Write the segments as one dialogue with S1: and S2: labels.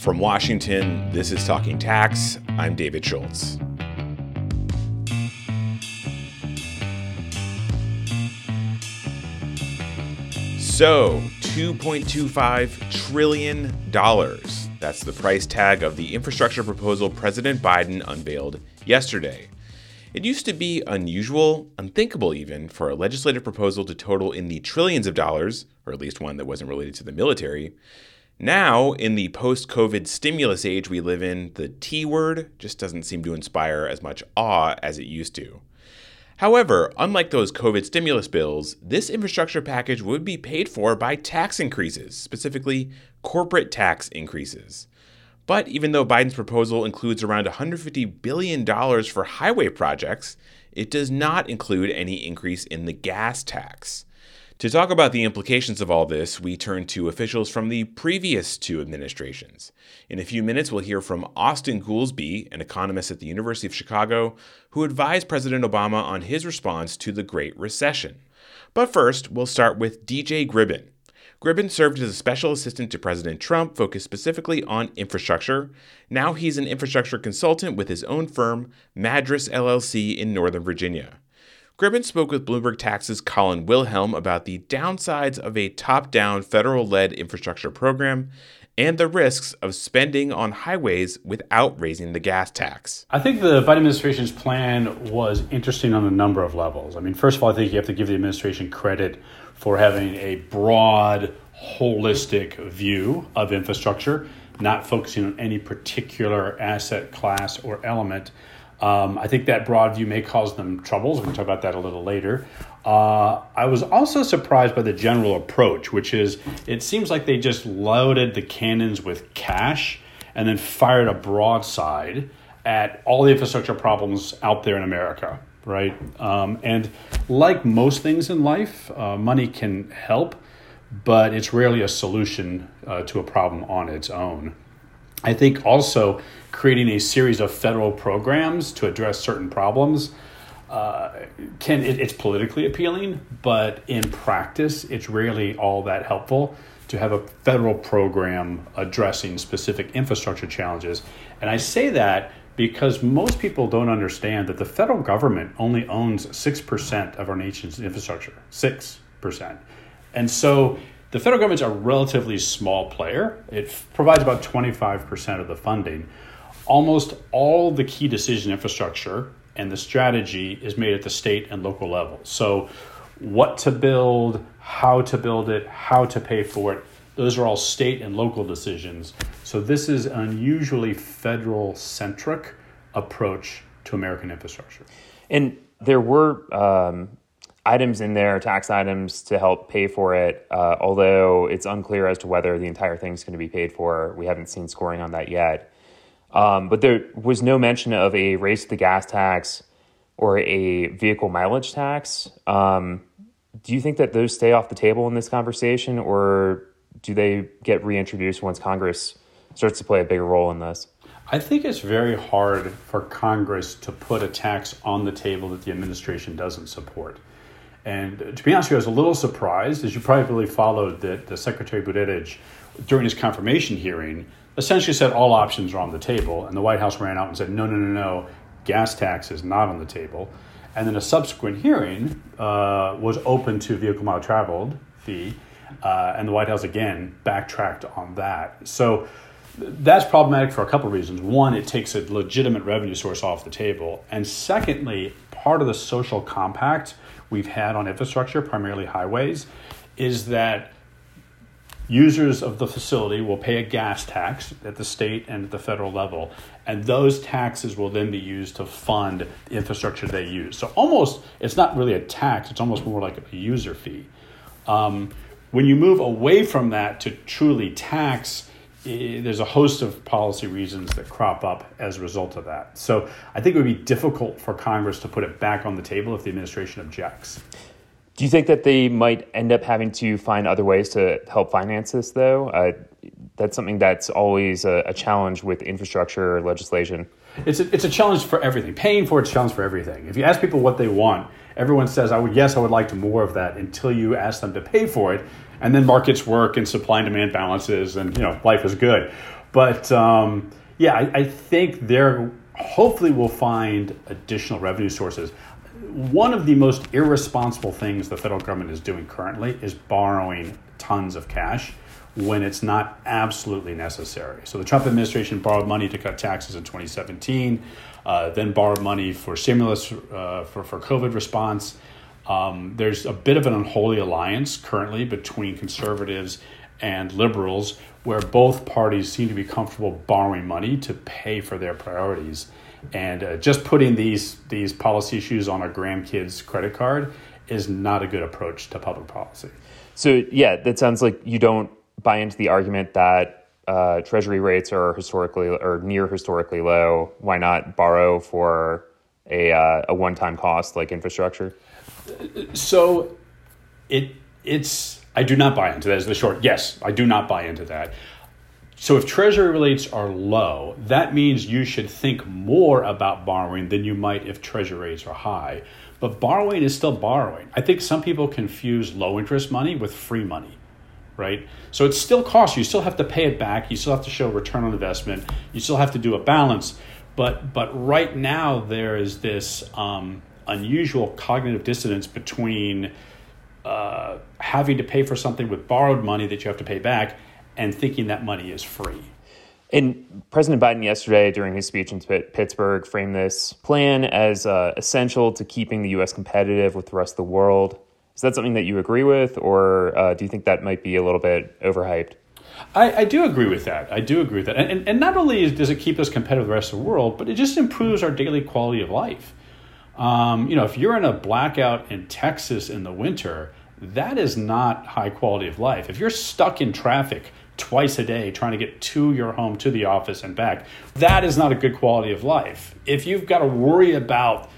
S1: From Washington, this is Talking Tax. I'm David Schultz. So, $2.25 trillion. That's the price tag of the infrastructure proposal President Biden unveiled yesterday. It used to be unusual, unthinkable even, for a legislative proposal to total in the trillions of dollars, or at least one that wasn't related to the military. Now, in the post COVID stimulus age we live in, the T word just doesn't seem to inspire as much awe as it used to. However, unlike those COVID stimulus bills, this infrastructure package would be paid for by tax increases, specifically corporate tax increases. But even though Biden's proposal includes around $150 billion for highway projects, it does not include any increase in the gas tax. To talk about the implications of all this, we turn to officials from the previous two administrations. In a few minutes, we'll hear from Austan Goolsbee, an economist at the University of Chicago, who advised President Obama on his response to the Great Recession. But first, we'll start with DJ Gribbin. Gribbin served as a special assistant to President Trump, focused specifically on infrastructure. Now he's an infrastructure consultant with his own firm, Madrus LLC, in Northern Virginia. Gribbin spoke with Bloomberg Tax's Colin Wilhelm about the downsides of a top down federal led infrastructure program and the risks of spending on highways without raising the gas tax.
S2: I think the Biden administration's plan was interesting on a number of levels. I mean, first of all, I think you have to give the administration credit for having a broad, holistic view of infrastructure, not focusing on any particular asset class or element. Um, I think that broad view may cause them troubles. We can talk about that a little later. Uh, I was also surprised by the general approach, which is it seems like they just loaded the cannons with cash and then fired a broadside at all the infrastructure problems out there in America, right? Um, and like most things in life, uh, money can help, but it's rarely a solution uh, to a problem on its own. I think also creating a series of federal programs to address certain problems uh, can it, it's politically appealing, but in practice, it's rarely all that helpful to have a federal program addressing specific infrastructure challenges. And I say that because most people don't understand that the federal government only owns 6% of our nation's infrastructure. 6%. And so the federal government's a relatively small player. It provides about 25% of the funding. Almost all the key decision infrastructure and the strategy is made at the state and local level. So, what to build, how to build it, how to pay for it, those are all state and local decisions. So, this is an unusually federal centric approach to American infrastructure.
S3: And there were um, items in there, tax items to help pay for it. Uh, although it's unclear as to whether the entire thing is going to be paid for. We haven't seen scoring on that yet. Um, but there was no mention of a raise to the gas tax or a vehicle mileage tax. Um, do you think that those stay off the table in this conversation, or do they get reintroduced once Congress starts to play a bigger role in this?
S2: I think it's very hard for Congress to put a tax on the table that the administration doesn't support. And to be honest with you, I was a little surprised, as you probably followed, that the Secretary Buttigieg, during his confirmation hearing, essentially said all options are on the table. And the White House ran out and said, no, no, no, no, gas tax is not on the table. And then a subsequent hearing uh, was open to vehicle mile traveled fee. Uh, and the White House again backtracked on that. So that's problematic for a couple of reasons. One, it takes a legitimate revenue source off the table. And secondly, part of the social compact we've had on infrastructure, primarily highways, is that users of the facility will pay a gas tax at the state and at the federal level, and those taxes will then be used to fund the infrastructure they use. So almost, it's not really a tax; it's almost more like a user fee. Um, when you move away from that to truly tax, there's a host of policy reasons that crop up as a result of that. So I think it would be difficult for Congress to put it back on the table if the administration objects.
S3: Do you think that they might end up having to find other ways to help finance this, though? Uh, that's something that's always a, a, challenge with infrastructure legislation.
S2: It's a, it's a challenge for everything. Paying for it's a challenge for everything. If you ask people what they want, everyone says, "I would yes, I would like to more of that." Until you ask them to pay for it, and then markets work and supply and demand balances, and you know life is good. But um, yeah, I, I think there hopefully we'll find additional revenue sources. One of the most irresponsible things the federal government is doing currently is borrowing tons of cash when it's not absolutely necessary. So the Trump administration borrowed money to cut taxes in 2017, uh, then borrowed money for stimulus uh, for, for COVID response. Um, there's a bit of an unholy alliance currently between conservatives and liberals where both parties seem to be comfortable borrowing money to pay for their priorities. And uh, just putting these, these policy issues on a grandkids' credit card is not a good approach to public policy.
S3: So, yeah, that sounds like you don't buy into the argument that uh, treasury rates are historically or near historically low. Why not borrow for a, uh, a one time cost like infrastructure?
S2: So, it it's I do not buy into that. Is the short? Yes, I do not buy into that. So if treasury rates are low, that means you should think more about borrowing than you might if treasury rates are high. But borrowing is still borrowing. I think some people confuse low interest money with free money, right? So it still costs you. Still have to pay it back. You still have to show return on investment. You still have to do a balance. But but right now there is this um, unusual cognitive dissonance between uh, having to pay for something with borrowed money that you have to pay back and thinking that money is free.
S3: And President Biden yesterday, during his speech in Pittsburgh, framed this plan as uh, essential to keeping the U.S. competitive with the rest of the world. Is that something that you agree with, or uh, do you think that might be a little bit overhyped?
S2: I, I, do agree with that. I do agree with that. And, and, and not only does it keep us competitive with the rest of the world, but it just improves our daily quality of life. Um, you know, if you're in a blackout in Texas in the winter, that is not high quality of life. If you're stuck in traffic twice a day trying to get to your home, to the office, and back, that is not a good quality of life. If you've got to worry about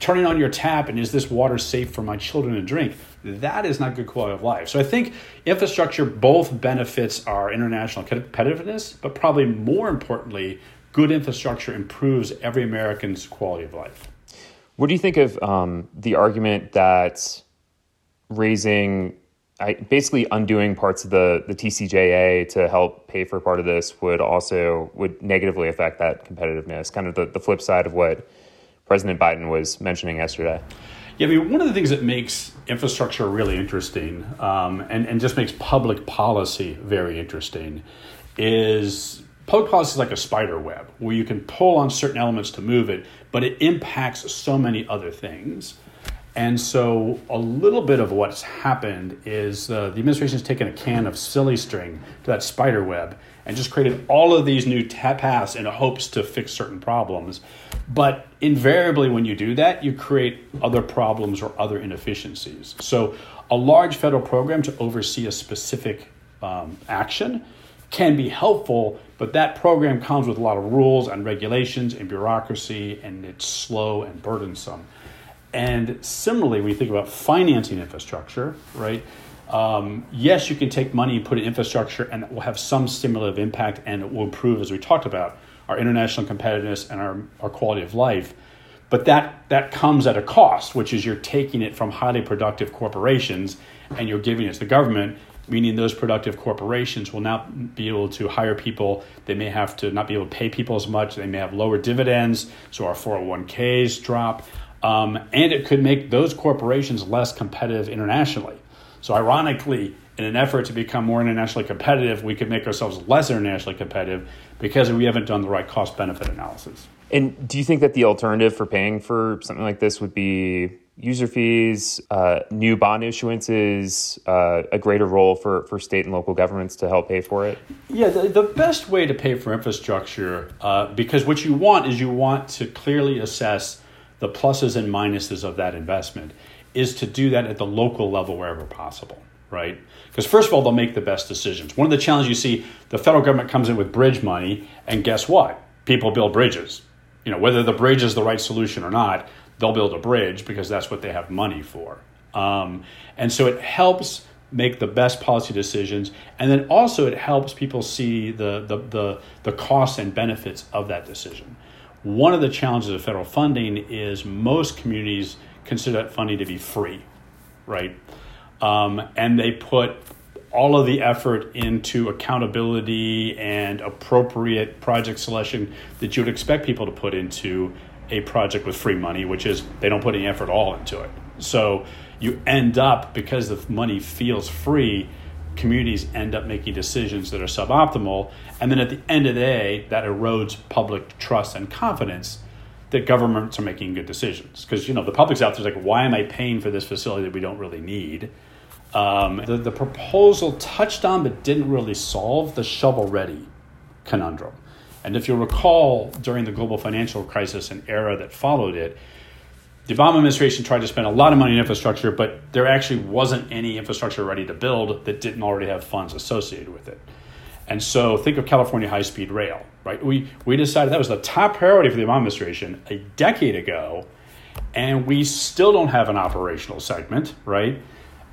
S2: turning on your tap and is this water safe for my children to drink, that is not good quality of life. So I think infrastructure both benefits our international competitiveness, but probably more importantly, good infrastructure improves every American's quality of life.
S3: What do you think of um, the argument that raising, I, basically undoing parts of the, the TCJA to help pay for part of this would also would negatively affect that competitiveness? Kind of the, the flip side of what President Biden was mentioning yesterday.
S2: Yeah, I mean, one of the things that makes infrastructure really interesting um, and, and just makes public policy very interesting is public policy is like a spider web where you can pull on certain elements to move it, but it impacts so many other things. And so, a little bit of what's happened is uh, the administration has taken a can of silly string to that spider web and just created all of these new paths in hopes to fix certain problems. But invariably, when you do that, you create other problems or other inefficiencies. So, a large federal program to oversee a specific um, action can be helpful, but that program comes with a lot of rules and regulations and bureaucracy, and it's slow and burdensome. And similarly, when you think about financing infrastructure, right? Um, yes, you can take money and put in infrastructure, and it will have some stimulative impact, and it will improve, as we talked about, our international competitiveness and our, our quality of life. But that, that comes at a cost, which is you're taking it from highly productive corporations and you're giving it to the government meaning those productive corporations will not be able to hire people. They may have to not be able to pay people as much. They may have lower dividends, so our 401ks drop. Um, and it could make those corporations less competitive internationally. So, ironically, in an effort to become more internationally competitive, we could make ourselves less internationally competitive because we haven't done the right cost benefit analysis.
S3: And do you think that the alternative for paying for something like this would be user fees, uh, new bond issuances, uh, a greater role for, for state and local governments to help pay for it?
S2: Yeah, the, the best way to pay for infrastructure, uh, because what you want is you want to clearly assess the pluses and minuses of that investment, is to do that at the local level wherever possible, right? Because first of all, they'll make the best decisions. One of the challenges you see, the federal government comes in with bridge money, and guess what? People build bridges. You know, whether the bridge is the right solution or not, they'll build a bridge because that's what they have money for. Um, and so it helps make the best policy decisions, and then also it helps people see the, the, the, the costs and benefits of that decision. One of the challenges of federal funding is most communities consider that funding to be free, right? Um, and they put all of the effort into accountability and appropriate project selection that you would expect people to put into a project with free money, which is they don't put any effort at all into it. So you end up, because the money feels free, communities end up making decisions that are suboptimal. And then at the end of the day, that erodes public trust and confidence that governments are making good decisions. Because, you know, the public's out there like, why am I paying for this facility that we don't really need? Um, the, the proposal touched on but didn't really solve the shovel ready conundrum. And if you'll recall, during the global financial crisis and era that followed it, the Obama administration tried to spend a lot of money in infrastructure, but there actually wasn't any infrastructure ready to build that didn't already have funds associated with it. And so think of California high speed rail, right? We, we decided that was the top priority for the Obama administration a decade ago, and we still don't have an operational segment, right?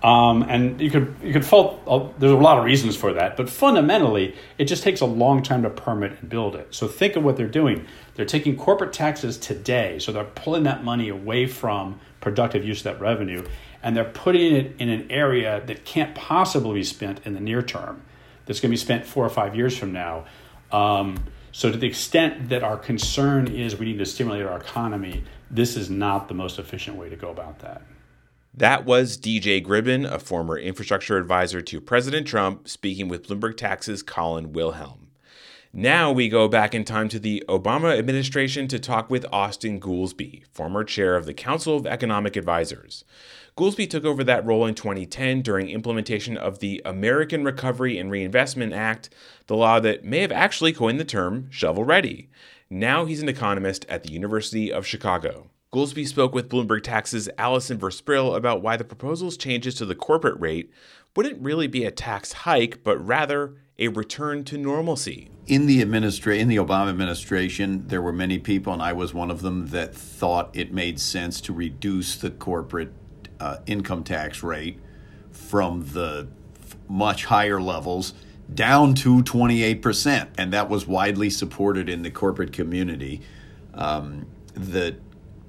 S2: Um, and you could you could fault. Uh, there's a lot of reasons for that, but fundamentally, it just takes a long time to permit and build it. So think of what they're doing. They're taking corporate taxes today, so they're pulling that money away from productive use of that revenue, and they're putting it in an area that can't possibly be spent in the near term. That's going to be spent four or five years from now. Um, so to the extent that our concern is we need to stimulate our economy, this is not the most efficient way to go about that.
S1: That was DJ Gribbin, a former infrastructure advisor to President Trump, speaking with Bloomberg Tax's Colin Wilhelm. Now we go back in time to the Obama administration to talk with Austan Goolsbee, former chair of the Council of Economic Advisors. Goolsbee took over that role in 2010 during implementation of the American Recovery and Reinvestment Act, the law that may have actually coined the term shovel ready. Now he's an economist at the University of Chicago. Goolsbee spoke with Bloomberg Tax's Allyson Versprille about why the proposal's changes to the corporate rate wouldn't really be a tax hike, but rather a return to normalcy.
S4: In the administra- in the Obama administration, there were many people, and I was one of them, that thought it made sense to reduce the corporate uh, income tax rate from the much higher levels down to 28%, and that was widely supported in the corporate community. Um, the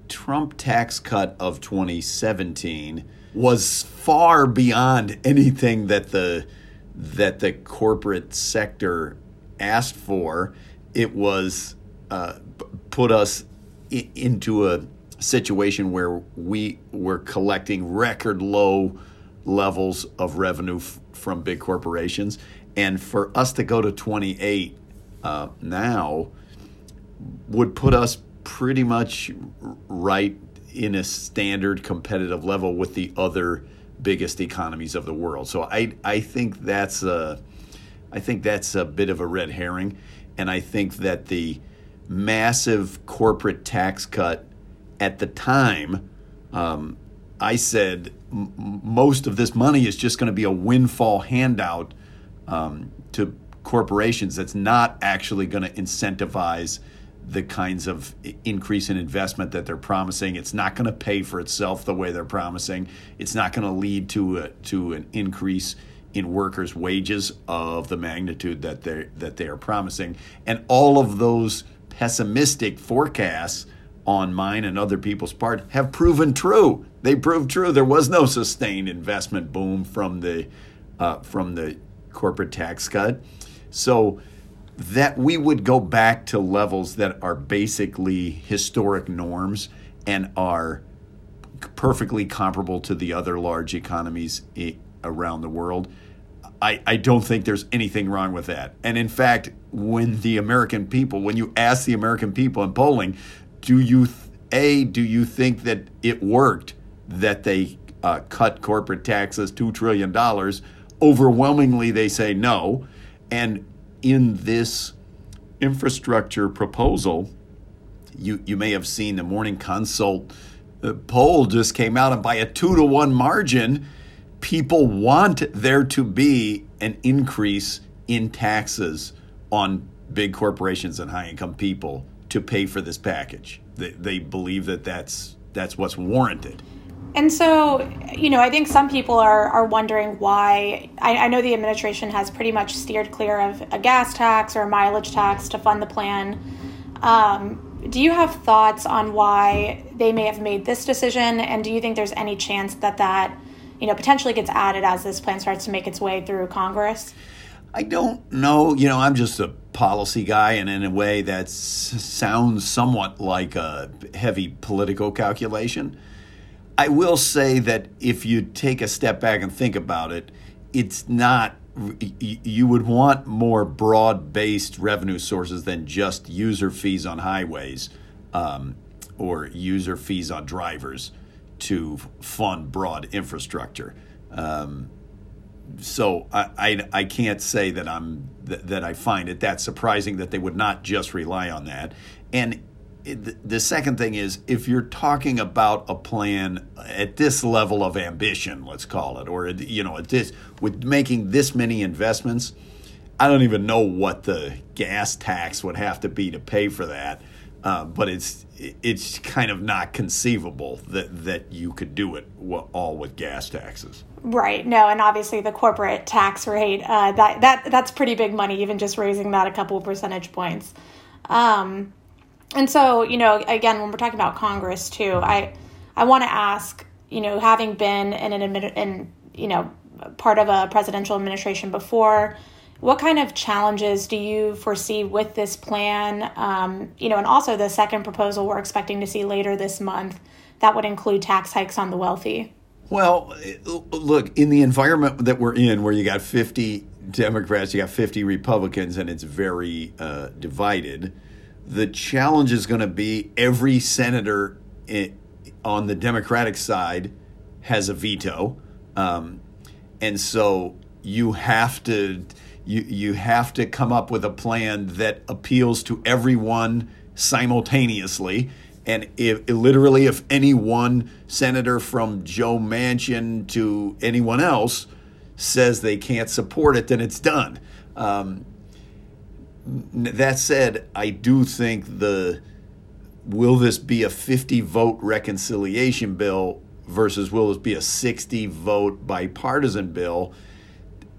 S4: Trump tax cut of 2017 was far beyond anything that the that the corporate sector asked for. It was uh, put us I- into a situation where we were collecting record low levels of revenue f- from big corporations, and for us to go to 28 uh, now would put us pretty much right in a standard competitive level with the other biggest economies of the world. So I I think that's a I think that's a bit of a red herring, and I think that the massive corporate tax cut at the time, um, I said m- most of this money is just going to be a windfall handout um, to corporations. That's not actually going to incentivize the kinds of increase in investment that they're promising. It's not going to pay for itself the way they're promising. It's not going to lead to a, to an increase in workers' wages of the magnitude that they that they are promising. And all of those pessimistic forecasts on mine and other people's part have proven true. They proved true. There was no sustained investment boom from the uh, from the corporate tax cut. So that we would go back to levels that are basically historic norms and are perfectly comparable to the other large economies around the world. I, I don't think there's anything wrong with that. And in fact, when the American people, when you ask the American people in polling, do you, A, do you think that it worked that they uh, cut corporate taxes $2 trillion? Overwhelmingly, they say no. And in this infrastructure proposal, you, you may have seen the Morning Consult the poll just came out, and by a two to one margin, people want there to be an increase in taxes on big corporations and high income people to pay for this package. They, they believe that that's that's what's warranted.
S5: And so, you know, I think some people are, are wondering why. I, I, know the administration has pretty much steered clear of a gas tax or a mileage tax to fund the plan. Um, do you have thoughts on why they may have made this decision? And do you think there's any chance that that you know, potentially gets added as this plan starts to make its way through Congress?
S4: I don't know. You know, I'm just a policy guy, and in a way that sounds somewhat like a heavy political calculation. I will say that if you take a step back and think about it, it's not you would want more broad-based revenue sources than just user fees on highways um, or user fees on drivers to fund broad infrastructure. Um, so I, I, I can't say that I'm that, I find it that surprising that they would not just rely on that. And the second thing is if you're talking about a plan at this level of ambition, let's call it, or you know, at this with making this many investments, I don't even know what the gas tax would have to be to pay for that. Uh, but it's it's kind of not conceivable that that you could do it all with gas taxes.
S5: Right. No, and obviously the corporate tax rate uh, that that that's pretty big money, even just raising that a couple percentage points. Um, and so you know, again, when we're talking about Congress too, I I want to ask, you know, having been in an in you know part of a presidential administration before what kind of challenges do you foresee with this plan? Um, you know, and also the second proposal we're expecting to see later this month that would include tax hikes on the wealthy.
S4: Well, look, in the environment that we're in, where you got 50 Democrats, you got 50 Republicans, and it's very uh, divided, the challenge is going to be every senator on the Democratic side has a veto. Um, and so you have to you you have to come up with a plan that appeals to everyone simultaneously. And if literally, if any one senator from Joe Manchin to anyone else says they can't support it, then it's done. Um, that said, I do think the will this be a 50 vote reconciliation bill versus will this be a 60 vote bipartisan bill?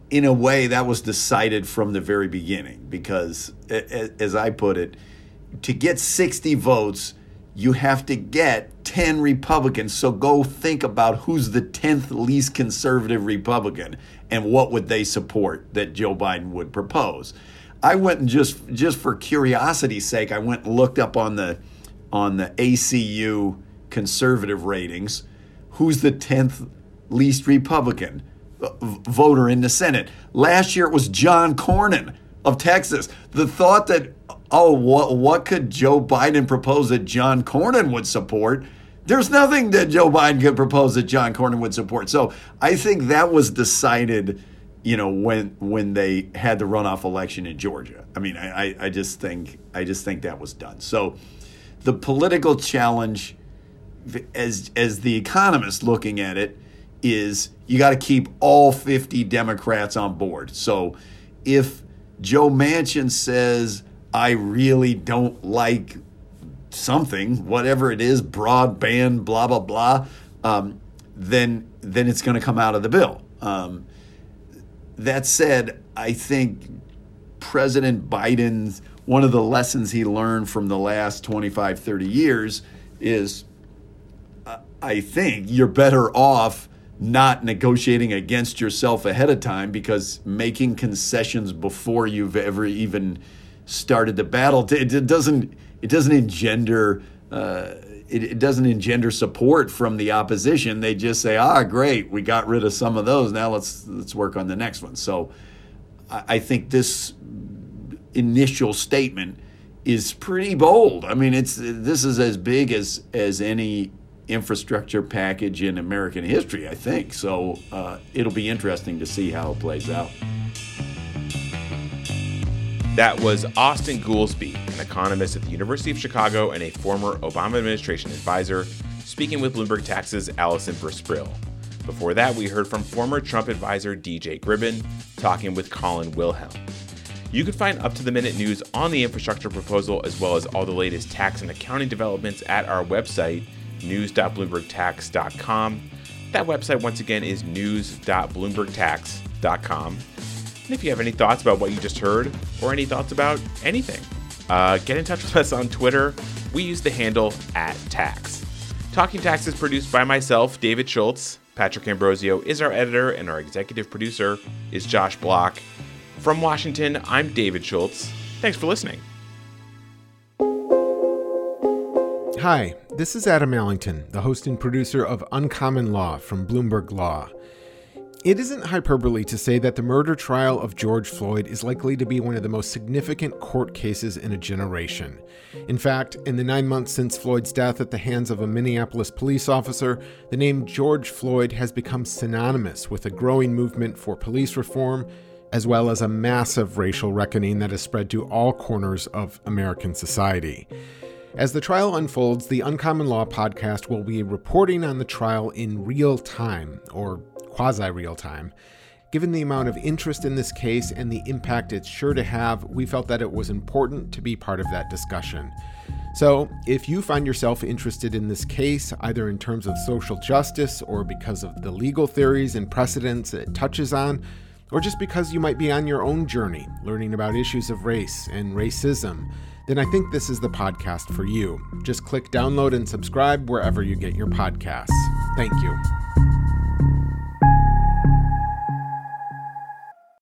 S4: in a way, that was decided from the very beginning because, as I put it, to get 60 votes, you have to get 10 Republicans. So go think about who's the 10th least conservative Republican and what would they support that Joe Biden would propose. I went and just just for curiosity's sake, I went and looked up on the on the ACU conservative ratings, who's the 10th least Republican? voter in the Senate. Last year it was John Cornyn of Texas. The thought that, oh, what, what could Joe Biden propose that John Cornyn would support? There's nothing that Joe Biden could propose that John Cornyn would support. So I think that was decided, you know, when when they had the runoff election in Georgia. I mean, I, I just think I just think that was done. So the political challenge, as as the economist looking at it, is you got to keep all 50 Democrats on board. So if Joe Manchin says, I really don't like something, whatever it is, broadband, blah, blah, blah, um, then, then it's going to come out of the bill. Um, that said, I think President Biden's one of the lessons he learned from the last 25, 30 years is uh, I think you're better off not negotiating against yourself ahead of time because making concessions before you've ever even started the battle it, doesn't it doesn't engender uh, it, it, doesn't engender support from the opposition they just say ah great we got rid of some of those now let's let's work on the next one so I, I think this initial statement is pretty bold I mean it's this is as big as as any infrastructure package in American history, I think. So uh, it'll be interesting to see how it plays out.
S1: That was Austan Goolsbee, an economist at the University of Chicago and a former Obama administration advisor, speaking with Bloomberg Tax's Allyson Versprille. Before that, we heard from former Trump advisor DJ Gribbin talking with Colin Wilhelm. You can find up to the minute news on the infrastructure proposal as well as all the latest tax and accounting developments at our website, news.bloombergtax.com. That website, once again, is news.bloombergtax.com. And if you have any thoughts about what you just heard or any thoughts about anything, uh, get in touch with us on Twitter. We use the handle at tax. Talking Tax is produced by myself, David Schultz, Patrick Ambrosio is our editor, and our executive producer is Josh Block. From Washington, I'm David Schultz. Thanks for listening.
S6: Hi, this is Adam Allington, the host and producer of Uncommon Law from Bloomberg Law. It isn't hyperbole to say that the murder trial of George Floyd is likely to be one of the most significant court cases in a generation. In fact, in the nine months since Floyd's death at the hands of a Minneapolis police officer, the name George Floyd has become synonymous with a growing movement for police reform, as well as a massive racial reckoning that has spread to all corners of American society. As the trial unfolds, the Uncommon Law podcast will be reporting on the trial in real time, or quasi real time. Given the amount of interest in this case and the impact it's sure to have, we felt that it was important to be part of that discussion. So, if you find yourself interested in this case, either in terms of social justice or because of the legal theories and precedents it touches on, or just because you might be on your own journey learning about issues of race and racism, then I think this is the podcast for you. Just click download and subscribe wherever you get your podcasts. Thank you.